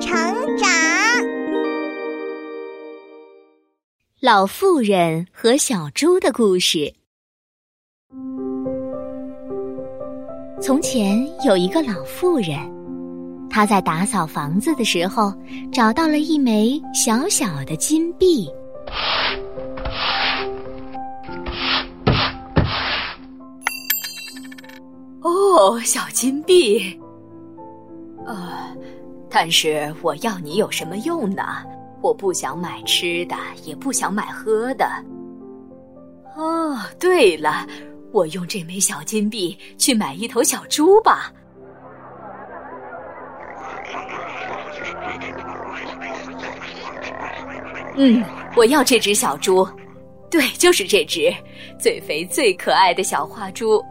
成长。老妇人和小猪的故事。从前有一个老妇人，她在打扫房子的时候，找到了一枚小小的金币。哦，小金币。呃，但是我要你有什么用呢？我不想买吃的，也不想买喝的。哦，对了，我用这枚小金币去买一头小猪吧。嗯，我要这只小猪，对，就是这只，最肥最可爱的小花猪。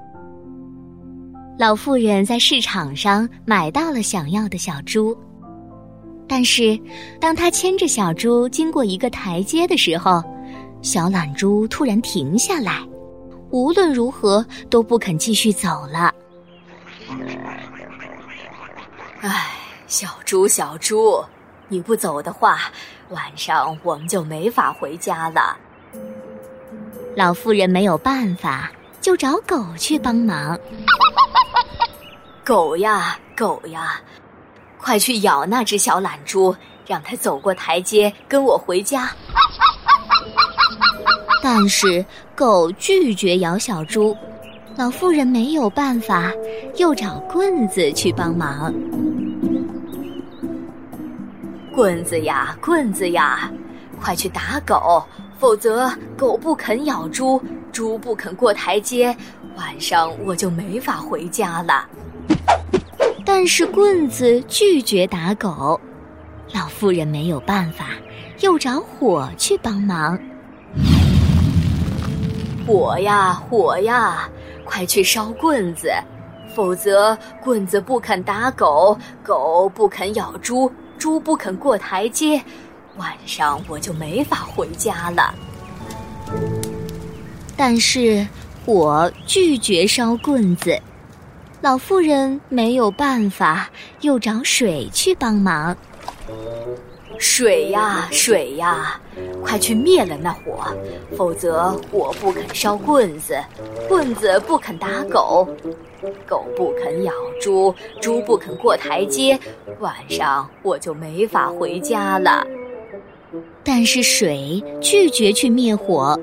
老妇人在市场上买到了想要的小猪，但是当他牵着小猪经过一个台阶的时候，小懒猪突然停下来，无论如何都不肯继续走了。唉，小猪，小猪，你不走的话，晚上我们就没法回家了。老妇人没有办法，就找狗去帮忙。狗呀，狗呀，快去咬那只小懒猪，让它走过台阶，跟我回家。但是狗拒绝咬小猪，老妇人没有办法，又找棍子去帮忙。棍子呀，棍子呀，快去打狗，否则狗不肯咬猪，猪不肯过台阶，晚上我就没法回家了。但是棍子拒绝打狗，老妇人没有办法，又找火去帮忙。火呀火呀，快去烧棍子，否则棍子不肯打狗，狗不肯咬猪，猪不肯过台阶，晚上我就没法回家了。但是火拒绝烧棍子。老妇人没有办法，又找水去帮忙。水呀，水呀，快去灭了那火，否则火不肯烧棍子，棍子不肯打狗，狗不肯咬猪，猪不肯过台阶，晚上我就没法回家了。但是水拒绝去灭火，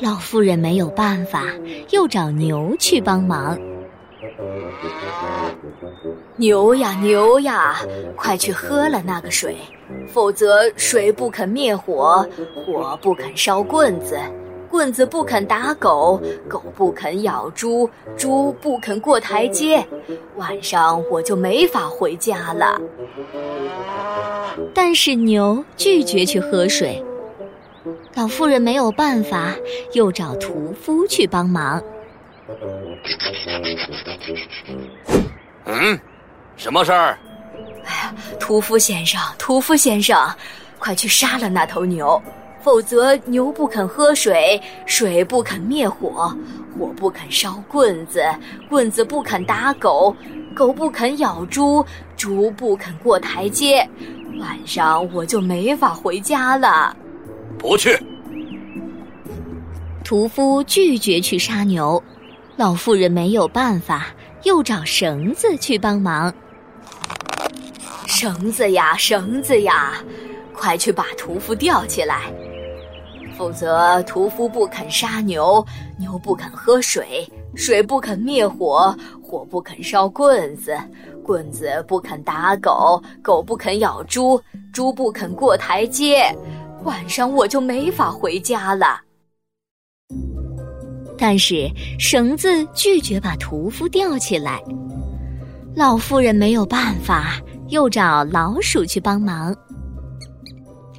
老妇人没有办法，又找牛去帮忙。牛呀牛呀，快去喝了那个水，否则水不肯灭火，火不肯烧棍子，棍子不肯打狗，狗不肯咬猪，猪不肯过台阶，晚上我就没法回家了。但是牛拒绝去喝水，老妇人没有办法，又找屠夫去帮忙。嗯，什么事儿？哎呀，屠夫先生，屠夫先生，快去杀了那头牛，否则牛不肯喝水，水不肯灭火，火不肯烧棍子，棍子不肯打狗，狗不肯咬猪，猪不肯过台阶，晚上我就没法回家了。不去。屠夫拒绝去杀牛。老妇人没有办法，又找绳子去帮忙。绳子呀，绳子呀，快去把屠夫吊起来，否则屠夫不肯杀牛，牛不肯喝水，水不肯灭火，火不肯烧棍子，棍子不肯打狗，狗不肯咬猪，猪不肯过台阶，晚上我就没法回家了。但是绳子拒绝把屠夫吊起来，老妇人没有办法，又找老鼠去帮忙。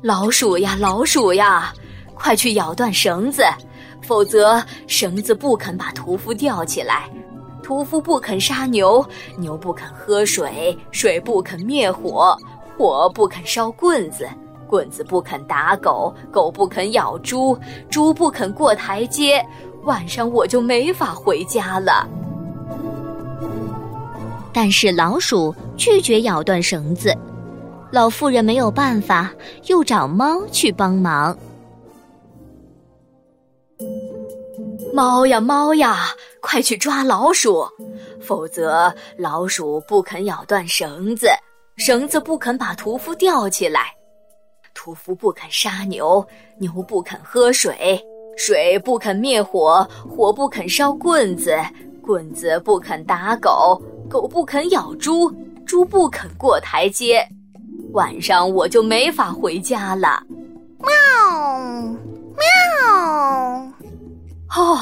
老鼠呀，老鼠呀，快去咬断绳子，否则绳子不肯把屠夫吊起来，屠夫不肯杀牛，牛不肯喝水，水不肯灭火，火不肯烧棍子，棍子不肯打狗，狗不肯咬猪，猪不肯过台阶。晚上我就没法回家了。但是老鼠拒绝咬断绳子，老妇人没有办法，又找猫去帮忙。猫呀猫呀，快去抓老鼠，否则老鼠不肯咬断绳子，绳子不肯把屠夫吊起来，屠夫不肯杀牛，牛不肯喝水，水不肯灭火，火不肯烧棍子，棍子不肯打狗，狗不肯咬猪，猪不肯过台阶，晚上我就没法回家了。喵喵。哦，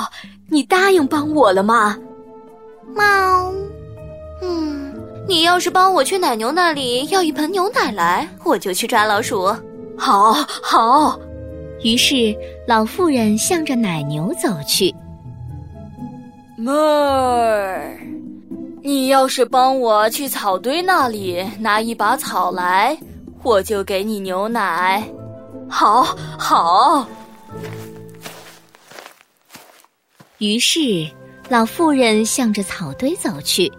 你答应帮我了吗？猫，嗯，你要是帮我去奶牛那里要一盆牛奶来，我就去抓老鼠。好，好。于是老妇人向着奶牛走去。妹儿，你要是帮我去草堆那里拿一把草来，我就给你牛奶。好，好。于是，老妇人向着草堆走去，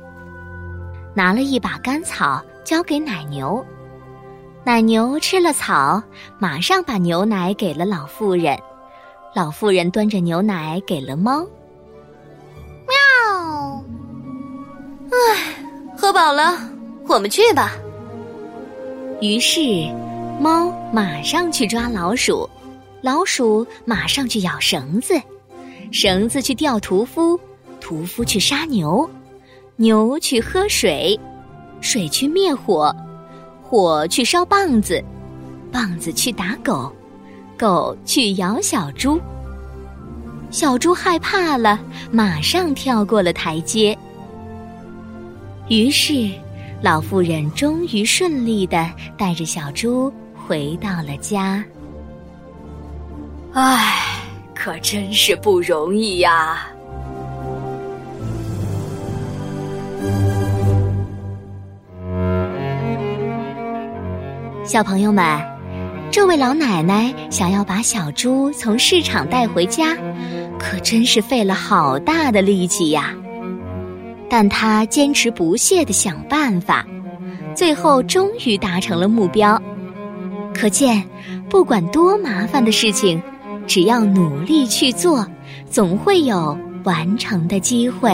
拿了一把干草交给奶牛。奶牛吃了草，马上把牛奶给了老妇人。老妇人端着牛奶给了猫。喵！唉，喝饱了，我们去吧。于是，猫马上去抓老鼠，老鼠马上去咬绳子。绳子去钓屠夫，屠夫去杀牛，牛去喝水，水去灭火，火去烧棒子，棒子去打狗，狗去咬小猪。小猪害怕了，马上跳过了台阶。于是，老妇人终于顺利的带着小猪回到了家。唉。可真是不容易呀！小朋友们，这位老奶奶想要把小猪从市场带回家，可真是费了好大的力气呀！但她坚持不懈的想办法，最后终于达成了目标。可见，不管多麻烦的事情。只要努力去做，总会有完成的机会。